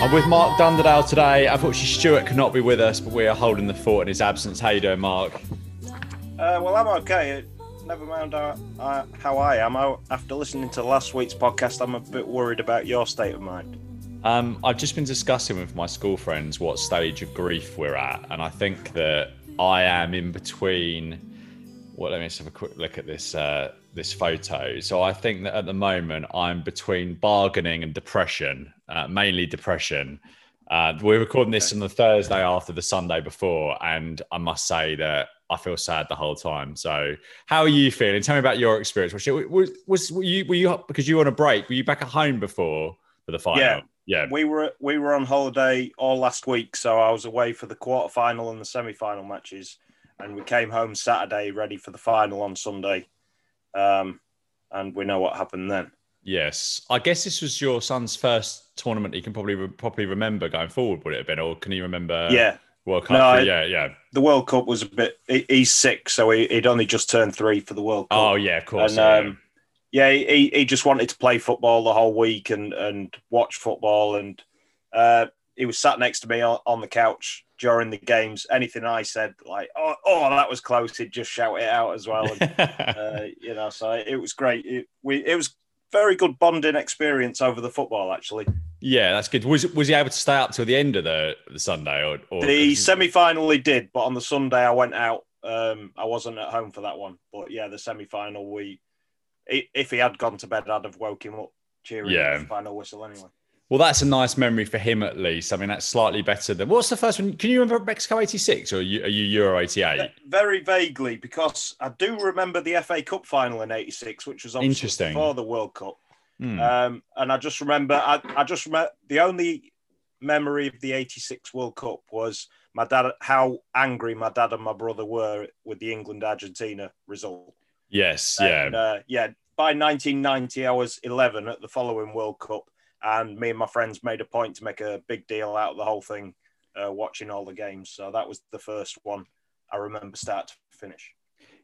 I'm with Mark Dunderdale today. Unfortunately, Stuart cannot be with us, but we are holding the fort in his absence. How you doing, Mark? Uh, well, I'm okay. Never mind how, uh, how I am. I, after listening to last week's podcast, I'm a bit worried about your state of mind. Um, I've just been discussing with my school friends what stage of grief we're at, and I think that I am in between. Well, let me just have a quick look at this uh, this photo. So I think that at the moment I'm between bargaining and depression, uh, mainly depression. Uh, we're recording this on the Thursday after the Sunday before, and I must say that I feel sad the whole time. So, how are you feeling? Tell me about your experience. Was, was, was were you were you because you were on a break? Were you back at home before for the final? Yeah, yeah. We were we were on holiday all last week, so I was away for the quarter final and the semi final matches, and we came home Saturday ready for the final on Sunday. Um, and we know what happened then. Yes, I guess this was your son's first tournament. He can probably re- probably remember going forward. Would it have been, or can you remember? Yeah, World Cup. No, yeah, yeah. The World Cup was a bit. He's six, so he, would only just turned three for the World Cup. Oh yeah, of course. And, um, yeah, he, he just wanted to play football the whole week and and watch football, and uh, he was sat next to me on, on the couch during the games. Anything I said, like "oh, oh, that was close," he'd just shout it out as well. And, uh, you know, so it was great. It, we it was very good bonding experience over the football, actually. Yeah, that's good. Was was he able to stay up till the end of the, the Sunday or, or the semi final? He did, but on the Sunday I went out. Um, I wasn't at home for that one, but yeah, the semi final we. If he had gone to bed, I'd have woke him up cheering yeah. the final whistle anyway. Well, that's a nice memory for him at least. I mean, that's slightly better than what's the first one? Can you remember Mexico '86 or are you, are you Euro '88? Very vaguely, because I do remember the FA Cup final in '86, which was interesting before the World Cup. Mm. Um, and I just remember, I, I just remember the only memory of the '86 World Cup was my dad, how angry my dad and my brother were with the England Argentina result. Yes, yeah, uh, yeah. By 1990, I was 11 at the following World Cup and me and my friends made a point to make a big deal out of the whole thing, uh, watching all the games. So that was the first one I remember start to finish.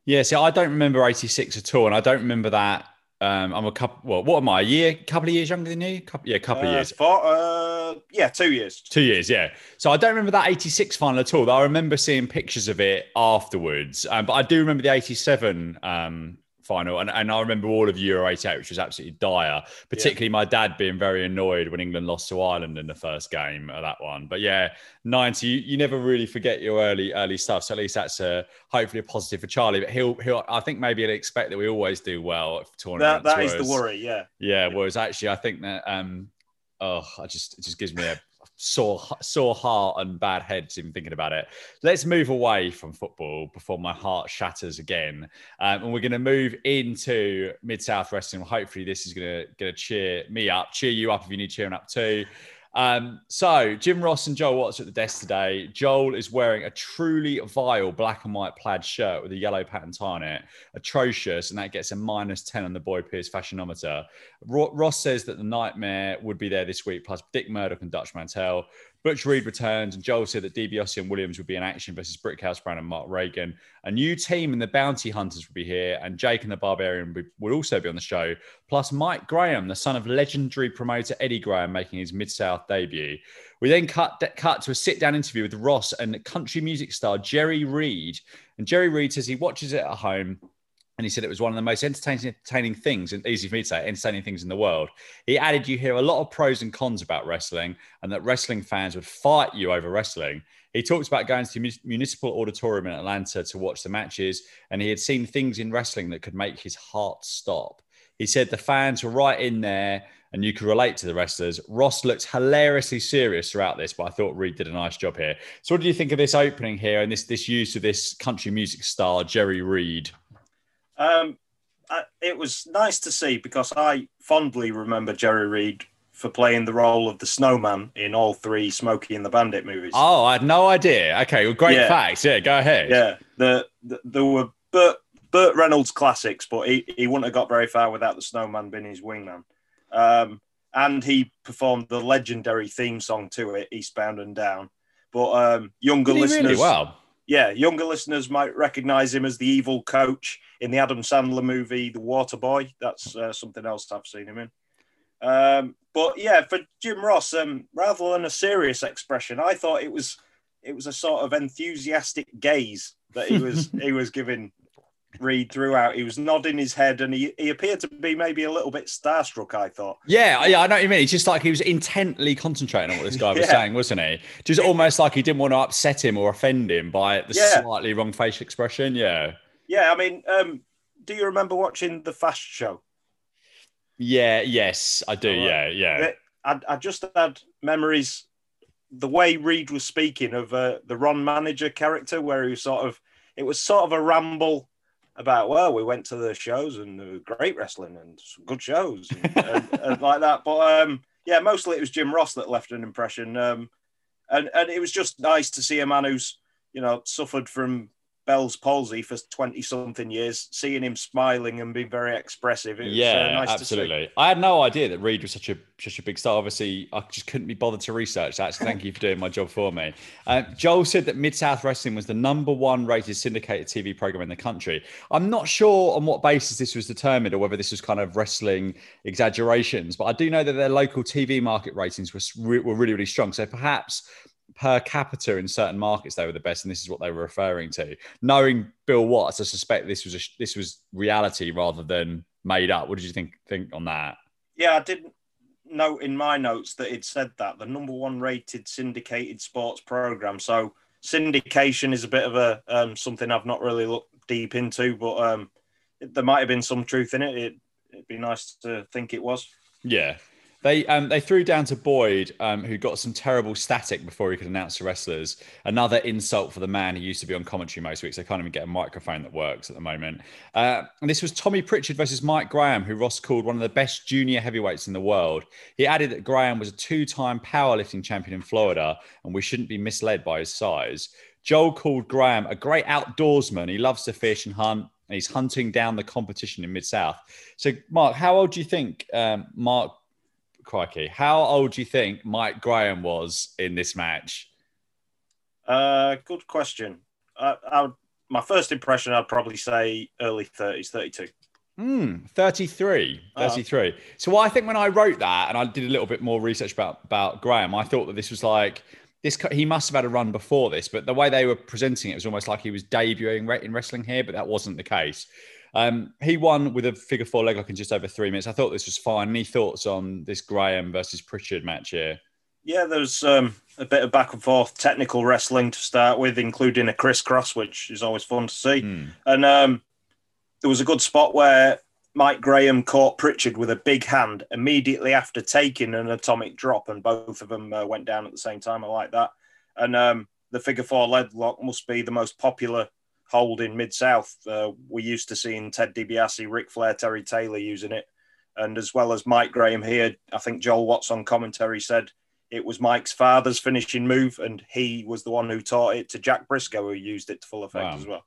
Yeah, see, I don't remember '86 at all, and I don't remember that. Um, I'm a couple. Well, what am I? A year, a couple of years younger than you? Couple, yeah, a couple uh, of years. For, uh, yeah, two years. Two years, yeah. So I don't remember that '86 final at all. I remember seeing pictures of it afterwards, um, but I do remember the '87 um, final. And, and I remember all of Euro 88, which was absolutely dire, particularly yeah. my dad being very annoyed when England lost to Ireland in the first game of that one. But yeah, 90, you, you never really forget your early, early stuff. So at least that's a, hopefully a positive for Charlie. But he'll, he'll I think maybe he'll expect that we always do well at tournaments. That, that whereas, is the worry, yeah. Yeah, whereas actually, I think that, um, oh, I just, it just gives me a, sore, sore heart and bad heads even thinking about it. Let's move away from football before my heart shatters again, um, and we're going to move into Mid South Wrestling. Hopefully, this is going to going to cheer me up, cheer you up if you need cheering up too. Um, so Jim Ross and Joel Watts at the desk today. Joel is wearing a truly vile black and white plaid shirt with a yellow pattern tie on it, atrocious, and that gets a minus ten on the Boyd Pierce fashionometer. Ross says that the nightmare would be there this week, plus Dick Murdoch and Dutch Mantell. Butch Reed returns, and Joel said that DiBiase and Williams would be in action versus Brickhouse Brown and Mark Reagan. A new team and the Bounty Hunters would be here, and Jake and the Barbarian would also be on the show. Plus Mike Graham, the son of legendary promoter Eddie Graham, making his Mid South debut. We then cut cut to a sit down interview with Ross and country music star Jerry Reed. And Jerry Reed says he watches it at home and he said it was one of the most entertaining, things, and easy for me to say, entertaining things in the world. He added, You hear a lot of pros and cons about wrestling, and that wrestling fans would fight you over wrestling. He talked about going to the Municipal Auditorium in Atlanta to watch the matches, and he had seen things in wrestling that could make his heart stop. He said the fans were right in there and you could relate to the wrestlers. Ross looked hilariously serious throughout this, but I thought Reed did a nice job here. So, what do you think of this opening here and this this use of this country music star, Jerry Reed? Um, it was nice to see because I fondly remember Jerry Reed for playing the role of the snowman in all three Smokey and the Bandit movies. Oh, I had no idea. Okay, well, great yeah. facts. Yeah, go ahead. Yeah, the, the there were Burt, Burt Reynolds classics, but he, he wouldn't have got very far without the snowman being his wingman. Um, and he performed the legendary theme song to it, Eastbound and Down. But um, younger listeners, really well yeah, younger listeners might recognize him as the evil coach in the Adam Sandler movie The Water Boy. That's uh, something else I've seen him in. Um, but yeah, for Jim Ross, um, rather than a serious expression, I thought it was it was a sort of enthusiastic gaze that he was he was giving Reed throughout. He was nodding his head, and he, he appeared to be maybe a little bit starstruck. I thought. Yeah, yeah, I know what you mean. It's just like he was intently concentrating on what this guy was saying, wasn't he? Just almost like he didn't want to upset him or offend him by the yeah. slightly wrong facial expression. Yeah. Yeah, I mean, um, do you remember watching the Fast Show? Yeah. Yes, I do. yeah. Yeah. I, I just had memories. The way Reed was speaking of uh, the Ron manager character, where he was sort of, it was sort of a ramble about well we went to the shows and there was great wrestling and some good shows and, and, and like that. But um, yeah mostly it was jim ross that left an impression. Um, and and it was just nice to see a man who's you know suffered from Bell's palsy for 20 something years, seeing him smiling and being very expressive. Was, yeah, uh, nice absolutely. I had no idea that Reed was such a such a big star. Obviously, I just couldn't be bothered to research that. So thank you for doing my job for me. Uh, Joel said that Mid South Wrestling was the number one rated syndicated TV program in the country. I'm not sure on what basis this was determined or whether this was kind of wrestling exaggerations, but I do know that their local TV market ratings were, were really, really strong. So perhaps per capita in certain markets they were the best, and this is what they were referring to. Knowing Bill Watts, I suspect this was a, this was reality rather than made up. What did you think think on that? Yeah, I didn't note in my notes that it said that the number one rated syndicated sports program. So syndication is a bit of a um, something I've not really looked deep into, but um, it, there might have been some truth in it. it. It'd be nice to think it was. Yeah, they um, they threw down to Boyd, um, who got some terrible static before he could announce the wrestlers. Another insult for the man who used to be on commentary most weeks. They can't even get a microphone that works at the moment. Uh, and this was Tommy Prichard versus Mike Graham, who Ross called one of the best junior heavyweights in the world. He added that Graham was a two-time powerlifting champion in Florida, and we shouldn't be misled by his size. Joel called Graham a great outdoorsman. He loves to fish and hunt and he's hunting down the competition in Mid South. So, Mark, how old do you think um, Mark crikey. How old do you think Mike Graham was in this match? Uh, good question. Uh, I would, my first impression, I'd probably say early 30s, 32. Hmm, 33. 33. Uh-huh. So I think when I wrote that and I did a little bit more research about, about Graham, I thought that this was like, this he must have had a run before this, but the way they were presenting it was almost like he was debuting in wrestling here, but that wasn't the case. Um, he won with a figure four leg lock in just over three minutes. I thought this was fine. Any thoughts on this Graham versus Prichard match here? Yeah, there's um, a bit of back and forth technical wrestling to start with, including a crisscross, which is always fun to see. Mm. And um, there was a good spot where Mike Graham caught Prichard with a big hand immediately after taking an atomic drop, and both of them uh, went down at the same time. I like that. And um, the figure four leg lock must be the most popular hold in Mid South. Uh, we used to seeing Ted DiBiase, Ric Flair, Terry Taylor using it, and as well as Mike Graham here. I think Joel Watts on commentary said it was Mike's father's finishing move, and he was the one who taught it to Jack Brisco, who used it to full effect wow. as well.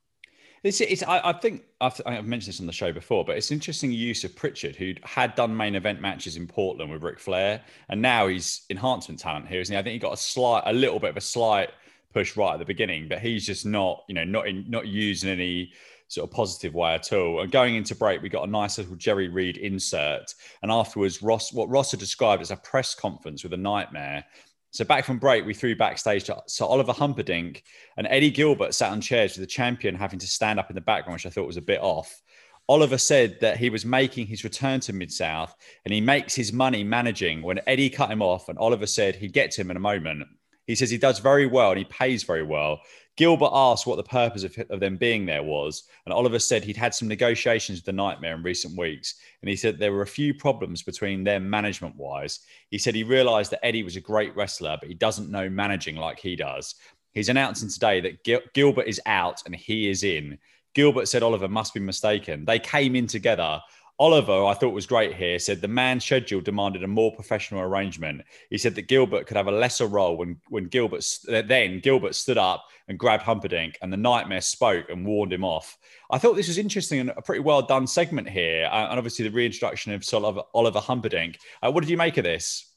It's, it's, I, I think I've, I've, mentioned this on the show before, but it's interesting use of Prichard, who had done main event matches in Portland with Ric Flair, and now he's enhancement talent here, isn't he? I think he got a slight, a little bit of a slight push right at the beginning, but he's just not, you know, not in, not using any sort of positive way at all. And going into break, we got a nice little Jerry Reed insert, and afterwards, Ross, what Ross had described as a press conference with a nightmare. So back from break, we threw backstage to so Oliver Humperdink and Eddie Gilbert sat on chairs with the champion having to stand up in the background, which I thought was a bit off. Oliver said that he was making his return to Mid South and he makes his money managing when Eddie cut him off. And Oliver said he'd get to him in a moment. He says he does very well and he pays very well. Gilbert asked what the purpose of, of them being there was, and Oliver said he'd had some negotiations with the Nightmare in recent weeks, and he said there were a few problems between them management wise. He said he realised that Eddie was a great wrestler, but he doesn't know managing like he does. He's announcing today that Gil- Gilbert is out and he is in. Gilbert said Oliver must be mistaken. They came in together Oliver, I thought was great here, said the man's schedule demanded a more professional arrangement. He said that Gilbert could have a lesser role when, when Gilbert then Gilbert stood up and grabbed Humperdink, and the Nightmare spoke and warned him off. I thought this was interesting and a pretty well done segment here, uh, and obviously the reintroduction of of Oliver Humperdink. Uh, what did you make of this?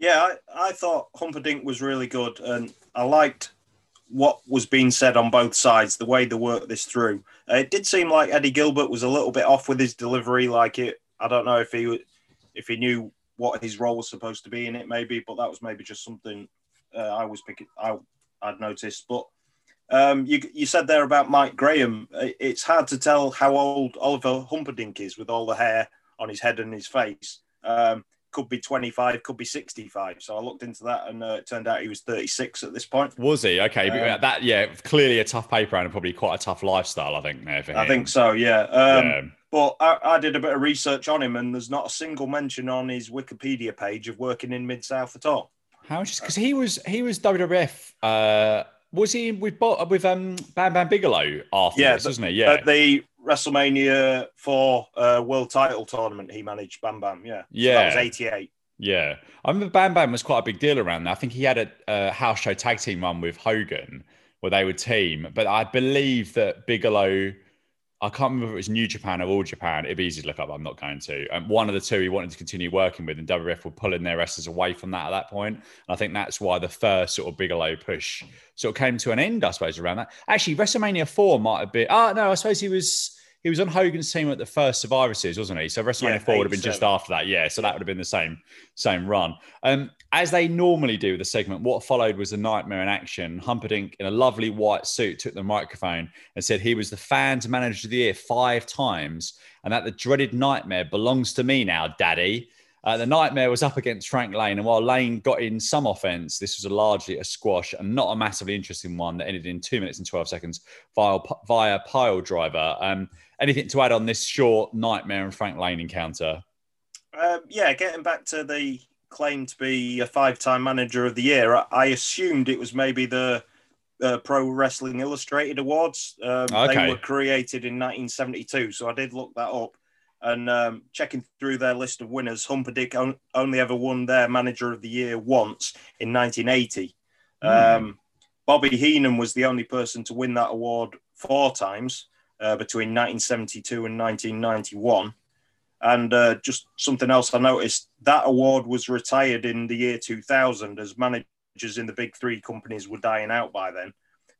Yeah, I, I thought Humperdink was really good, and I liked what was being said on both sides, the way they worked this through. Uh, it did seem like Eddie Gilbert was a little bit off with his delivery. Like it, I don't know if he if he knew what his role was supposed to be in it, maybe. But that was maybe just something uh, I was picking. I I'd noticed, but. Um, you, you said there about Mike Graham. It's hard to tell how old Oliver Humperdink is with all the hair on his head and his face. Um, could be 25, could be 65. So I looked into that and uh, it turned out he was 36 at this point. Was he? Okay. Um, that, yeah, clearly a tough paper and probably quite a tough lifestyle, I think, there for him. I think so, yeah. Um, yeah. But I, I, did a bit of research on him and there's not a single mention on his Wikipedia page of working in Mid South at all. How just because he was he was WWF uh was he with with um Bam Bam Bigelow after yeah, this, wasn't he? Yeah. the WrestleMania four uh, world title tournament, he managed Bam Bam. Yeah. Yeah. So that was eighty eight. Yeah, I remember Bam Bam was quite a big deal around that. I think he had a, a house show tag team run with Hogan where they would team, but I believe that Bigelow I can't remember if it was New Japan or All Japan. It'd be easy to look up. I'm not going to. Um, one of the two he wanted to continue working with, and WWF were pulling their wrestlers away from that at that point. And I think that's why the first sort of Bigelow push sort of came to an end, I suppose, around that. Actually, WrestleMania 4 might have been. Oh, no, I suppose he was he was on Hogan's team at the first Survivor Series, wasn't he? So WrestleMania yeah, 4 would have been just after that. Yeah, so that would have been the same same run. Um, as they normally do with the segment, what followed was a nightmare in action. Humperdink in a lovely white suit took the microphone and said he was the fans manager of the year five times, and that the dreaded nightmare belongs to me now, Daddy. Uh, the nightmare was up against Frank Lane, and while Lane got in some offense, this was a largely a squash and not a massively interesting one that ended in two minutes and 12 seconds via, via pile driver. Um, anything to add on this short nightmare and Frank Lane encounter? Um, yeah, getting back to the claim to be a five-time manager of the year, I, I assumed it was maybe the uh, Pro Wrestling Illustrated Awards. Um, okay. They were created in 1972, so I did look that up. And um, checking through their list of winners, Humperdink on, only ever won their Manager of the Year once in 1980. Mm. Um, Bobby Heenan was the only person to win that award four times uh, between 1972 and 1991. And uh, just something else I noticed that award was retired in the year 2000 as managers in the big three companies were dying out by then.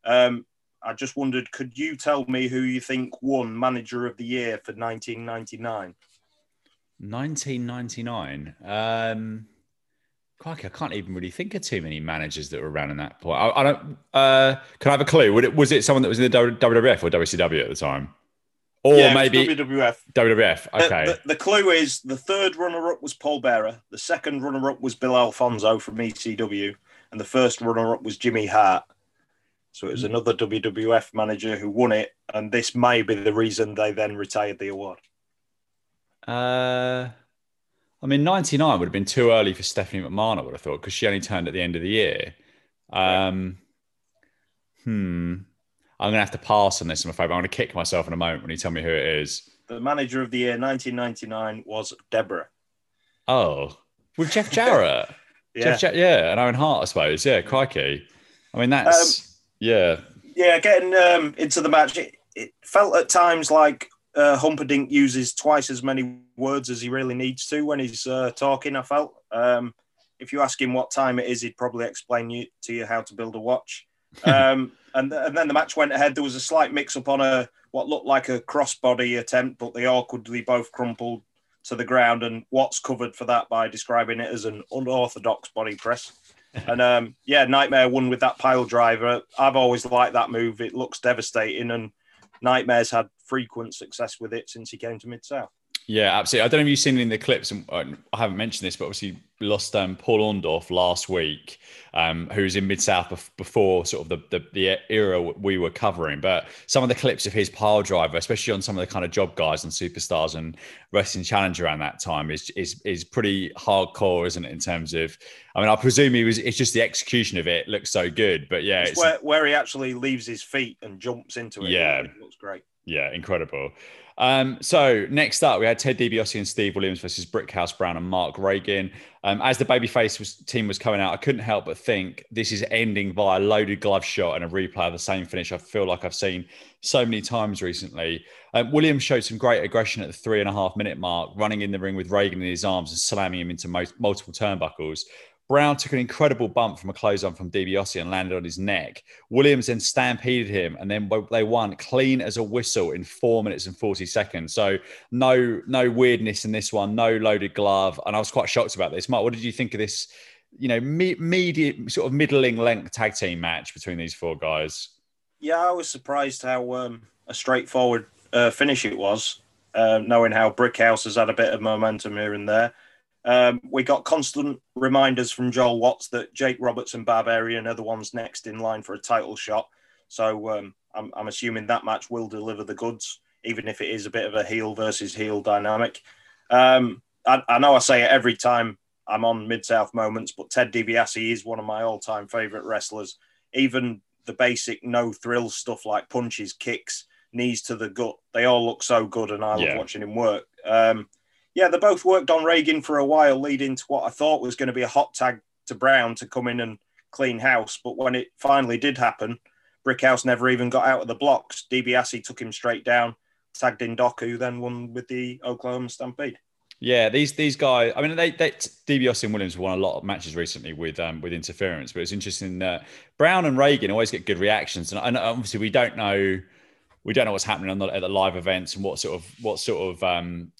Um, I just wondered, could you tell me who you think won Manager of the Year for 1999? 1999. Um, crikey, I can't even really think of too many managers that were around in that point. I, I don't. Uh, can I have a clue? It, was it someone that was in the WWF or WCW at the time? Or yeah, maybe WWF. WWF. Okay. The, the, the, clue is the third runner-up was Paul Bearer. The second runner-up was Bill Alfonso from ECW, and the first runner-up was Jimmy Hart. So it was another WWF manager who won it, and this may be the reason they then retired the award. Uh, I mean, 99 would have been too early for Stephanie McMahon, I would have thought, because she only turned at the end of the year. Um, hmm. I'm going to have to pass on this, I'm afraid. I'm going to kick myself in a moment when you tell me who it is. The manager of the year 1999 was Debra. Oh, with Jeff Jarrett. yeah. Jeff, yeah, and Owen Hart, I suppose. Yeah, crikey. I mean, that's. Um, yeah. Yeah, getting um, into the match, it, it, felt at times like uh, Humperdink uses twice as many words as he really needs to when he's uh, talking. I felt. Um, if you ask him what time it is, he'd probably explain you, to you how to build a watch. Um, and, and then the match went ahead. There was a slight mix up on a what looked like a crossbody attempt, but they awkwardly both crumpled to the ground. And Watts covered for that by describing it as an unorthodox body press and um, yeah, Nightmare won with that pile driver. I've always liked that move. It looks devastating, and Nightmare's had frequent success with it since he came to Mid South. Yeah, absolutely. I don't know if you've seen it in the clips, and uh, I haven't mentioned this, but obviously lost um, Paul Orndorff last week, um, who was in Mid South before sort of the, the, the era we were covering. But some of the clips of his pile driver, especially on some of the kind of job guys and superstars and wrestling challenge around that time, is is is pretty hardcore, isn't it? In terms of, I mean, I presume he was. It's just the execution of it looks so good, but yeah, it's, it's where, where he actually leaves his feet and jumps into it. Yeah, it looks great. Yeah, incredible. Um, so next up, we had Ted DiBiase and Steve Williams versus Brickhouse Brown and Mark Reagan. Um, as the babyface was, team was coming out, I couldn't help but think this is ending by a loaded glove shot and a replay of the same finish. I feel like I've seen so many times recently. Um, Williams showed some great aggression at the three and a half minute mark, running in the ring with Reagan in his arms and slamming him into multiple turnbuckles. Brown took an incredible bump from a on from DiBiase and landed on his neck. Williams then stampeded him, and then they won clean as a whistle in four minutes and 40 seconds. So no, no weirdness in this one, no loaded glove. And I was quite shocked about this. Mark, what did you think of this? You know, me- medium, sort of middling length tag team match between these four guys. Yeah, I was surprised how um, a straightforward uh, finish it was, uh, knowing how Brickhouse has had a bit of momentum here and there. Um, we got constant reminders from Joel Watts that Jake Roberts and Barbarian are the ones next in line for a title shot. So um, I'm, I'm, assuming that match will deliver the goods, even if it is a bit of a heel versus heel dynamic. Um, I, I, know I say it every time I'm on Mid South moments, but Ted DiBiase is one of my all time favorite wrestlers. Even the basic no thrill stuff like punches, kicks, knees to the gut, they all look so good, and I yeah. love watching him work. Yeah, they both worked on Reagan for a while, leading to what I thought was going to be a hot tag to Brown to come in and clean house. But when it finally did happen, Brickhouse never even got out of the blocks. DiBiase took him straight down, tagged in who then won with the Oklahoma Stampede. Yeah, these these guys. I mean, they, they DiBiase and Williams won a lot of matches recently with um, with interference, but it's interesting that Brown and Reagan always get good reactions, and, and obviously we don't know we don't know what's happening on the, at the live events and what sort of what sort of um,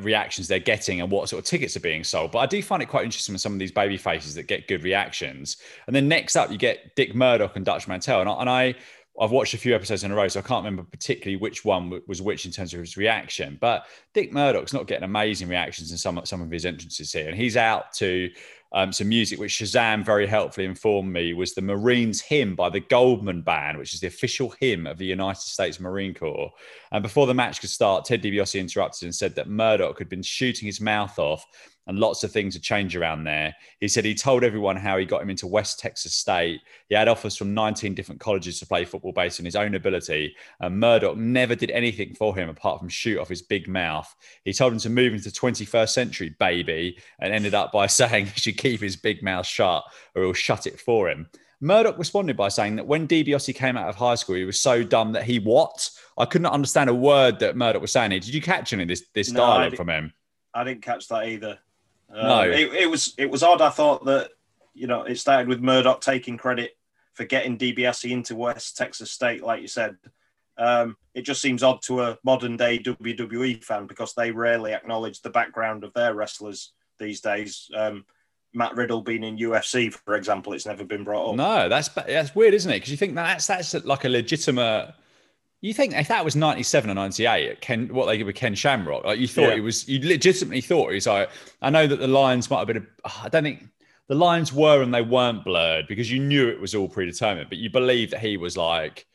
reactions they're getting and what sort of tickets are being sold. But I do find it quite interesting with some of these baby faces that get good reactions. And then next up, you get Dick Murdoch and Dutch Mantell. And I, and I I've watched a few episodes in a row, so I can't remember particularly which one was which in terms of his reaction. But Dick Murdoch's not getting amazing reactions in some some of his entrances here, and he's out to um, some music, which Shazam very helpfully informed me was the Marines hymn by the Goldman Band, which is the official hymn of the United States Marine Corps. And before the match could start, Ted DiBiase interrupted and said that Murdoch had been shooting his mouth off and lots of things had changed around there. He said he told everyone how he got him into West Texas State. He had offers from 19 different colleges to play football based on his own ability. And Murdoch never did anything for him apart from shoot off his big mouth. He told him to move into 21st century, baby, and ended up by saying he should keep his big mouth shut or he'll shut it for him. Murdoch responded by saying that when DiBiase came out of high school, he was so dumb that he what? I couldn't understand a word that Murdoch was saying. Did you catch any of this this no, dialogue from him? I didn't catch that either. Um, no, it, it, was it was odd. I thought that you know it started with Murdoch taking credit for getting DiBiase into West Texas State, like you said. Um, it just seems odd to a modern day WWE fan because they rarely acknowledge the background of their wrestlers these days. Um, Matt Riddle being in UFC, for example, it's never been brought up. No, that's that's weird, isn't it? Because you think that's that's like a legitimate you think if that was 97 or 98, Ken, what they did with Ken Shamrock, like you thought yeah. it was, you legitimately thought it was like, I know that the lines might have been, a, ah, I don't think the lines were and they weren't blurred because you knew it was all predetermined, but you believed that he was like,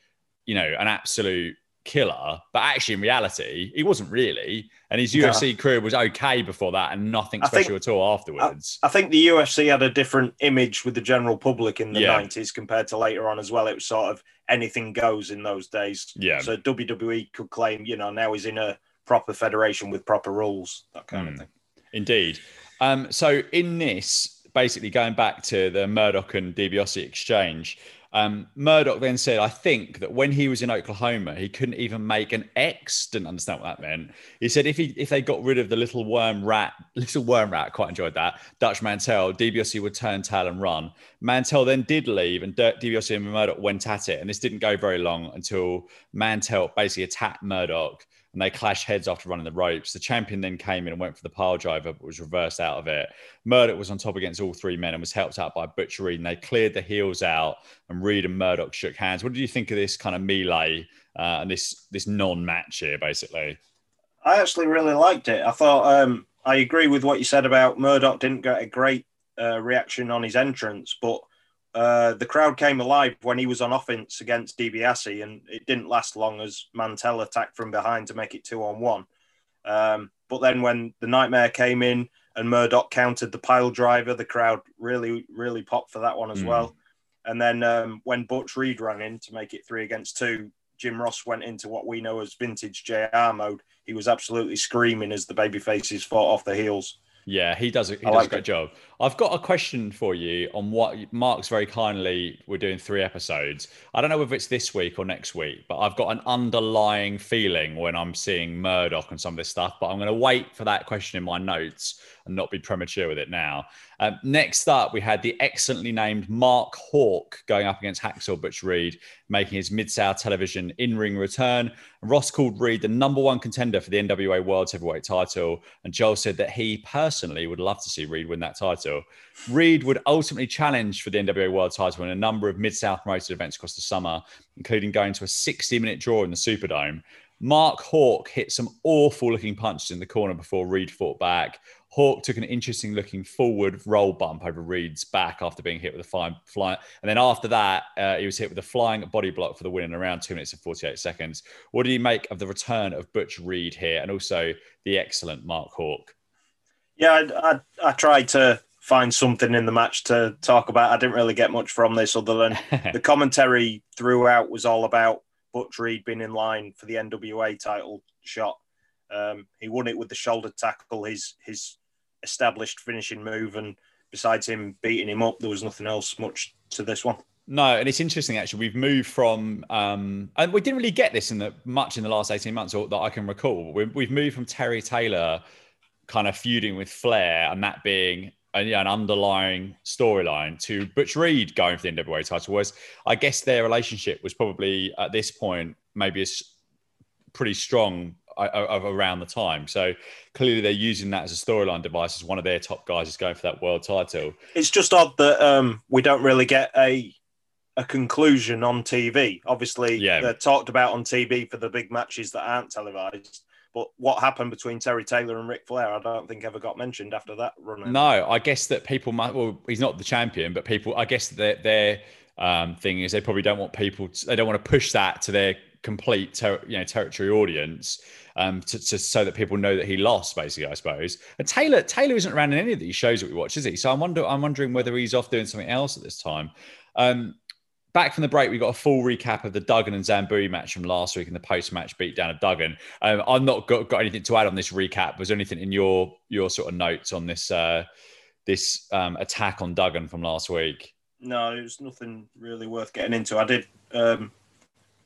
you know, an absolute killer, but actually in reality, he wasn't really. And his UFC yeah. career was okay before that and nothing special think, at all afterwards. I, I, think the UFC had a different image with the general public in the yeah. 90s compared to later on as well. It was sort of anything goes in those days. Yeah. So WWE could claim, you know, now he's in a proper federation with proper rules, that kind mm. of hmm. thing. Indeed. Um, so in this, basically going back to the Murdoch and DiBiase exchange, um, Murdoch then said, I think that when he was in Oklahoma, he couldn't even make an X. Didn't understand what that meant. He said if he if they got rid of the little worm rat, little worm rat, quite enjoyed that. Dutch Mantell, DiBiase would turn tail and run. Mantell then did leave, and DiBiase and Murdoch went at it. And this didn't go very long until Mantell basically attacked Murdoch and they clashed heads after running the ropes. The champion then came in and went for the pile driver, but was reversed out of it. Murdoch was on top against all three men and was helped out by Butcher Reed, and they cleared the heels out, and Reed and Murdoch shook hands. What did you think of this kind of melee uh, and this this non-match here, basically? I actually really liked it. I thought um, I agree with what you said about Murdoch didn't get a great uh, reaction on his entrance, but uh, the crowd came alive when he was on offense against DiBiase, and it didn't last long as Mantell attacked from behind to make it two on one. Um, but then when the nightmare came in and Murdoch countered the pile driver, the crowd really, really popped for that one as mm. well. And then um, when Butch Reed ran in to make it three against two, Jim Ross went into what we know as vintage JR mode. He was absolutely screaming as the baby faces fought off the heels. Yeah, he does. A, he I does like a great it. job. I've got a question for you on what Mark's very kindly. We're doing three episodes. I don't know whether it's this week or next week, but I've got an underlying feeling when I'm seeing Murdoch and some of this stuff. But I'm going to wait for that question in my notes and not be premature with it now. Um, next up, we had the excellently named Mark Hawk going up against Hacksaw Butch Reed, making his Mid South Television in ring return. Ross called Reed the number one contender for the NWA World Heavyweight title. And Joel said that he personally would love to see Reed win that title. Reed would ultimately challenge for the NWA World title in a number of Mid South promoted events across the summer, including going to a 60 minute draw in the Superdome. Mark Hawk hit some awful looking punches in the corner before Reed fought back. Hawk took an interesting looking forward roll bump over Reed's back after being hit with a flying fly. And then after that, uh, he was hit with a flying body block for the win in around two minutes and 48 seconds. What do you make of the return of Butch Reed here and also the excellent Mark Hawk? Yeah, I, I, I tried to find something in the match to talk about. I didn't really get much from this other than the commentary throughout was all about Butch Reed being in line for the NWA title shot. Um, he won it with the shoulder tackle, his his established finishing move, and besides him beating him up, there was nothing else much to this one. No, and it's interesting actually. We've moved from, um, and we didn't really get this in the much in the last eighteen months, or that I can recall. We've, we've moved from Terry Taylor kind of feuding with Flair, and that being a, yeah, an underlying storyline to Butch Reed going for the NWA title. Was I guess their relationship was probably at this point maybe pretty strong of around the time. So clearly they're using that as a storyline device as one of their top guys is going for that world title. It's just odd that um, we don't really get a a conclusion on TV. Obviously, yeah. they're talked about on TV for the big matches that aren't televised. But what happened between Terry Taylor and Ric Flair, I don't think ever got mentioned after that run. No, I guess that people might. Well, he's not the champion, but people. I guess their their um, thing is they probably don't want people. To, they don't want to push that to their complete ter- you know territory audience um, to, to, so that people know that he lost basically I suppose and Taylor Taylor isn't around in any of these shows that we watch is he so I'm wonder I'm wondering whether he's off doing something else at this time um, back from the break, we got a full recap of the Duggan and Zambui match from last week and the post-match beatdown of Duggan. Um, I've not got, got anything to add on this recap. Was there anything in your your sort of notes on this uh, this um, attack on Duggan from last week? No, it was nothing really worth getting into. I did um,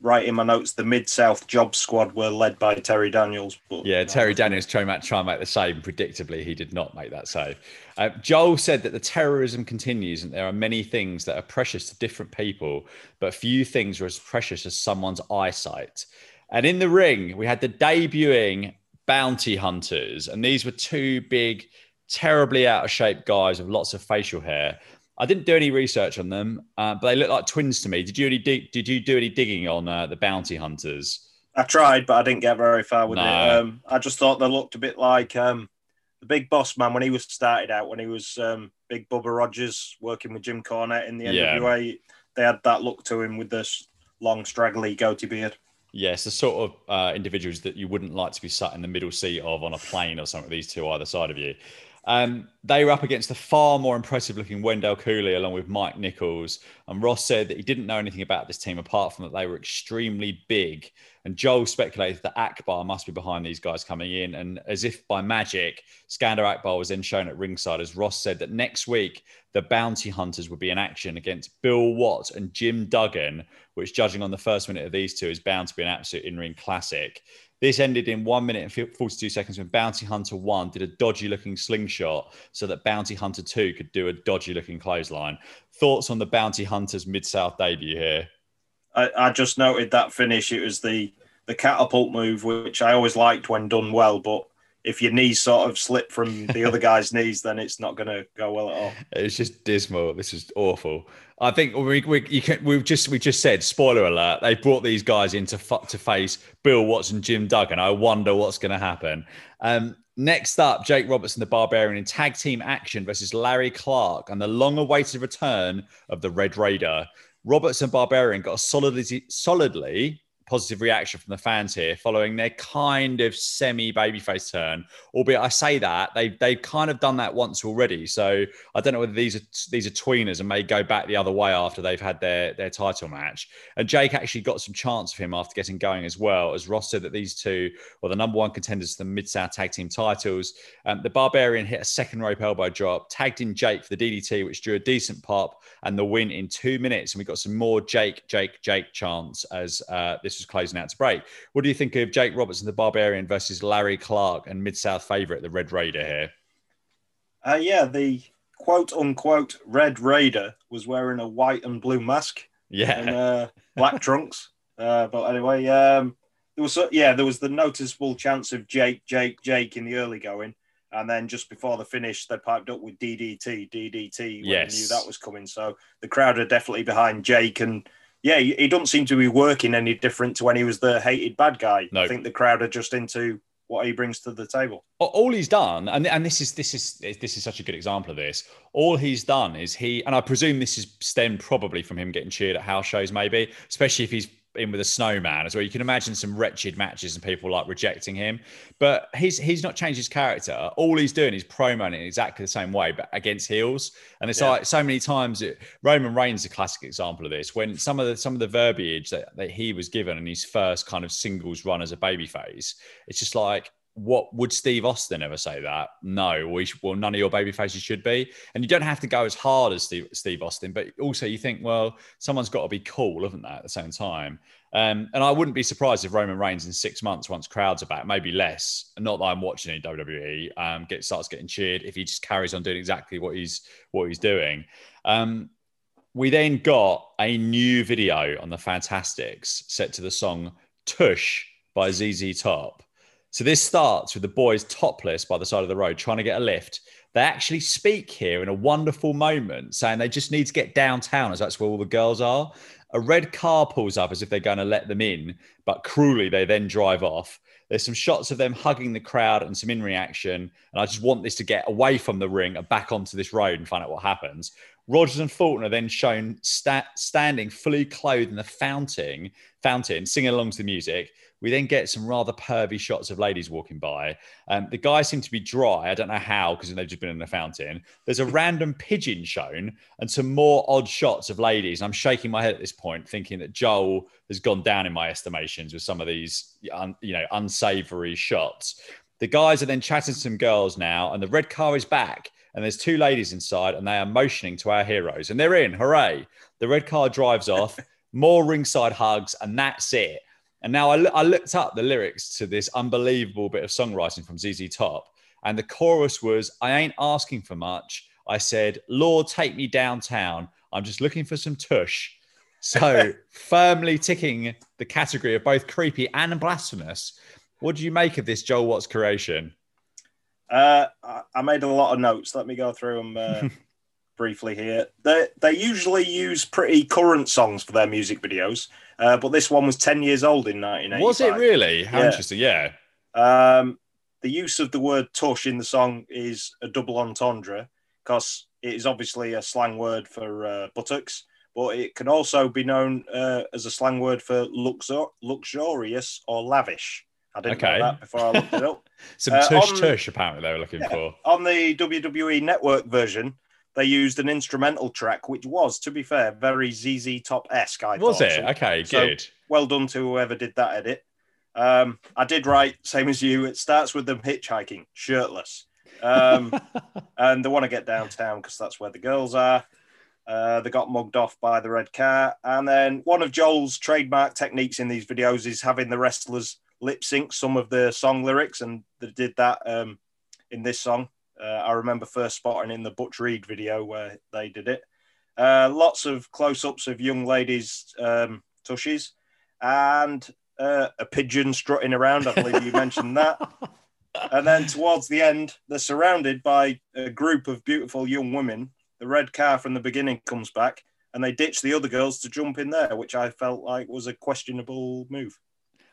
write in my notes the Mid South Job Squad were led by Terry Daniels. But yeah, Terry Daniels trying to try make the save. Predictably, he did not make that save. Uh, Joel said that the terrorism continues and there are many things that are precious to different people, but few things are as precious as someone's eyesight. And in the ring, we had the debuting bounty hunters, and these were two big, terribly out of shape guys with lots of facial hair I didn't do any research on them, uh, but they look like twins to me. Did you any dig- did you do any digging on uh, the bounty hunters? I tried, but I didn't get very far with no. it. Um, I just thought they looked a bit like um, the Big Boss Man when he was started out, when he was um, Big Bubba Rogers working with Jim Cornette in the NWA. Yeah. They had that look to him with this long, straggly goatee beard. Yes, the sort of uh, individuals that you wouldn't like to be sat in the middle seat of on a plane or something. These two either side of you. Um, they were up against a far more impressive looking Wendell Cooley along with Mike Nichols. And Ross said that he didn't know anything about this team apart from that they were extremely big. And Joel speculated that Akbar must be behind these guys coming in. And as if by magic, Skandar Akbar was then shown at ringside as Ross said that next week the bounty hunters would be in action against Bill Watt and Jim Duggan, which, judging on the first minute of these two, is bound to be an absolute in ring classic. This ended in one minute and 42 seconds when Bounty Hunter 1 did a dodgy looking slingshot so that Bounty Hunter 2 could do a dodgy looking clothesline. Thoughts on the Bounty Hunters Mid South debut here? I, I, just noted that finish. It was the, the catapult move, which I always liked when done well, but if your knees sort of slip from the other guy's knees, then it's not going to go well at all. It's just dismal. This is awful. I think we, we you can, we've just we just said spoiler alert. They brought these guys in to to face Bill Watson, Jim Duggan. I wonder what's going to happen. Um, next up, Jake Robertson, the Barbarian, in tag team action versus Larry Clark, and the long-awaited return of the Red Raider. Robertson Barbarian got a solidly solidly positive reaction from the fans here following their kind of semi babyface turn. Albeit I say that they they've kind of done that once already. So I don't know whether these are these are tweeners and may go back the other way after they've had their their title match. And Jake actually got some chance of him after getting going as well. As Ross said that these two were the number one contenders to the Mid South Tag Team titles. Um, the Barbarian hit a second rope elbow drop, tagged in Jake for the DDT, which drew a decent pop and the win in two minutes. And we got some more Jake, Jake, Jake chants as uh, this was closing out to break. What do you think of Jake Roberts and the Barbarian versus Larry Clark and Mid South favourite, the Red Raider here? Uh, yeah, the quote unquote Red Raider was wearing a white and blue mask. Yeah. And uh, black trunks. Uh, but anyway, um, there was yeah, there was the noticeable chance of Jake, Jake, Jake in the early going, and then just before the finish, they piped up with DDT, DDT. When yes. they knew that was coming. So the crowd are definitely behind Jake, and yeah, he, he doesn't seem to be working any different to when he was the hated bad guy. No. I think the crowd are just into what he brings to the table. all he's done and, and this is this is this is such a good example of this all he's done is he and i presume this is stemmed probably from him getting cheered at house shows maybe especially if he's in with a snowman as well. You can imagine some wretched matches and people like rejecting him. But he's he's not changed his character. All he's doing is promoting in exactly the same way but against heels. And it's Yeah. like so many times it, roman reigns is a classic example of this. When some of the some of the verbiage that, that he was given in his first kind of singles run as a babyface it's just like what would Steve Austin ever say that? No, we well, none of your baby faces should be. And you don't have to go as hard as Steve, Steve Austin, but also you think, well, someone's got to be cool, haven't they, at the same time? Um, and I wouldn't be surprised if Roman Reigns in six months, once crowds are back, maybe less. Not that I'm watching any WWE, um, get starts getting cheered if he just carries on doing exactly what he's what he's doing. Um, we then got a new video on the Fantastics set to the song "Tush" by ZZ Top. So this starts with the boys topless by the side of the road trying to get a lift. They actually speak here in a wonderful moment, saying they just need to get downtown as that's where all the girls are. A red car pulls up as if they're going to let them in, but cruelly they then drive off. There's some shots of them hugging the crowd and some in reaction. And I just want this to get away from the ring and back onto this road and find out what happens. Rogers and Fulton are then shown sta- standing fully clothed in the fountain, fountain, singing along to the music. We then get some rather pervy shots of ladies walking by. Um, the guys seem to be dry. I don't know how because they've just been in the fountain. There's a random pigeon shown and some more odd shots of ladies. I'm shaking my head at this point, thinking that Joel has gone down in my estimations with some of these, un, you know, unsavory shots. The guys are then chatting to some girls now, and the red car is back. And there's two ladies inside, and they are motioning to our heroes, and they're in. Hooray! The red car drives off. More ringside hugs, and that's it. And now I, looked up the lyrics to this unbelievable bit of songwriting from ZZ Top, and the chorus was, "I ain't asking for much." I said, "Lord, take me downtown. I'm just looking for some tush." So firmly ticking the category of both creepy and blasphemous. What do you make of this Joel Watts creation? Uh, I, I made a lot of notes. Let me go through them uh, briefly here. They they usually use pretty current songs for their music videos, uh, but this one was ten years old in 1985. Was it really? How Yeah. interesting. Yeah. Um, the use of the word "tush" in the song is a double entendre because it is obviously a slang word for uh, buttocks, but it can also be known uh, as a slang word for luxur- luxurious or lavish. I didn't Okay. know that before I looked it up. Some Uh, tush on- tush, apparently, they were looking Yeah. for. On the WWE Network version, they used an instrumental track, which was, to be fair, very ZZ Top esque. I Was thought. it? So Okay, so- good. well done to whoever did that edit. Um, I did write, same as you. It starts with them hitchhiking, shirtless, um, and they want to get downtown because that's where the girls are. Uh, they got mugged off by the red car, and then one of Joel's trademark techniques in these videos is having the wrestlers lip sync some of the song lyrics, and they did that um, in this song. Uh, I remember first spotting in the Butch Reed video where they did it. Uh, lots of close-ups of young ladies' um, tushies, and uh, a pigeon strutting around. I believe you mentioned that. And then towards the end, they're surrounded by a group of beautiful young women. The red car from the beginning comes back, and they ditch the other girls to jump in there, which I felt like was a questionable move.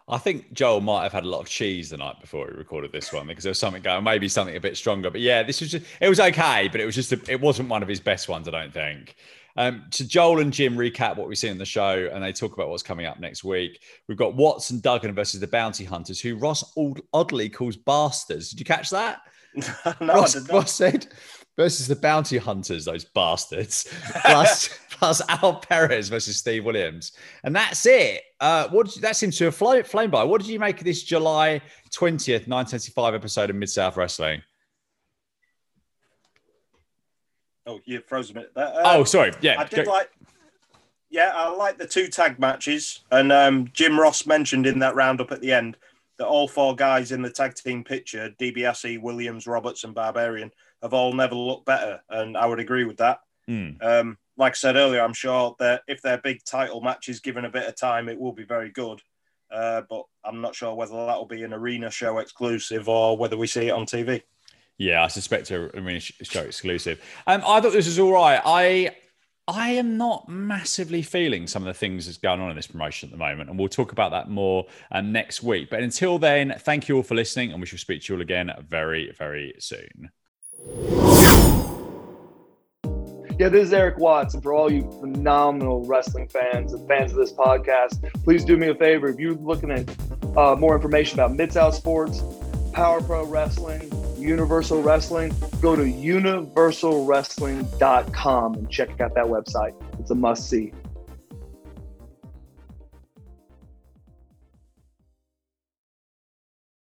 I think Joel might have had a lot of cheese the night before he recorded this one because there was something going, maybe something a bit stronger. But yeah, this was just, it was okay, but it was just, a, it wasn't one of his best ones, I don't think. Um, to Joel and Jim recap what we've seen in the show, and they talk about what's coming up next week. We've got Watts and Duggan versus the Bounty Hunters, who Ross oddly calls bastards. Did you catch that? no, Ross, I did not. Ross said versus the Bounty Hunters, those bastards. plus, plus Al Perez versus Steve Williams, and that's it. Uh, what did you, that seems to have flown, flown by? What did you make of this July twentieth, nineteen seventy five episode of Mid South Wrestling? Oh, you froze a minute. Uh, oh, sorry. Yeah, I did go- like. Yeah, I like the two tag matches, and um, Jim Ross mentioned in that roundup at the end that all four guys in the tag team picture, DiBiase, Williams, Roberts, and Barbarian, have all never looked better, and I would agree with that. Mm. Um, like I said earlier, I'm sure that if their big title match is given a bit of time, it will be very good. Uh, but I'm not sure whether that will be an arena show exclusive or whether we see it on TV. Yeah, I suspect a mean, show exclusive. Um, I thought this was all right. I I am not massively feeling some of the things that's going on in this promotion at the moment, and we'll talk about that more um, next week. But until then, thank you all for listening, and we shall speak to you all again very, very soon. Yeah, this is Erik Watts, and for all you phenomenal wrestling fans and fans of this podcast, please do me a favor. If you're looking at uh, more information about Mid South Sports, Power Pro Wrestling, Universal Wrestling, go to universalwrestling.com and check out that website. It's a must see.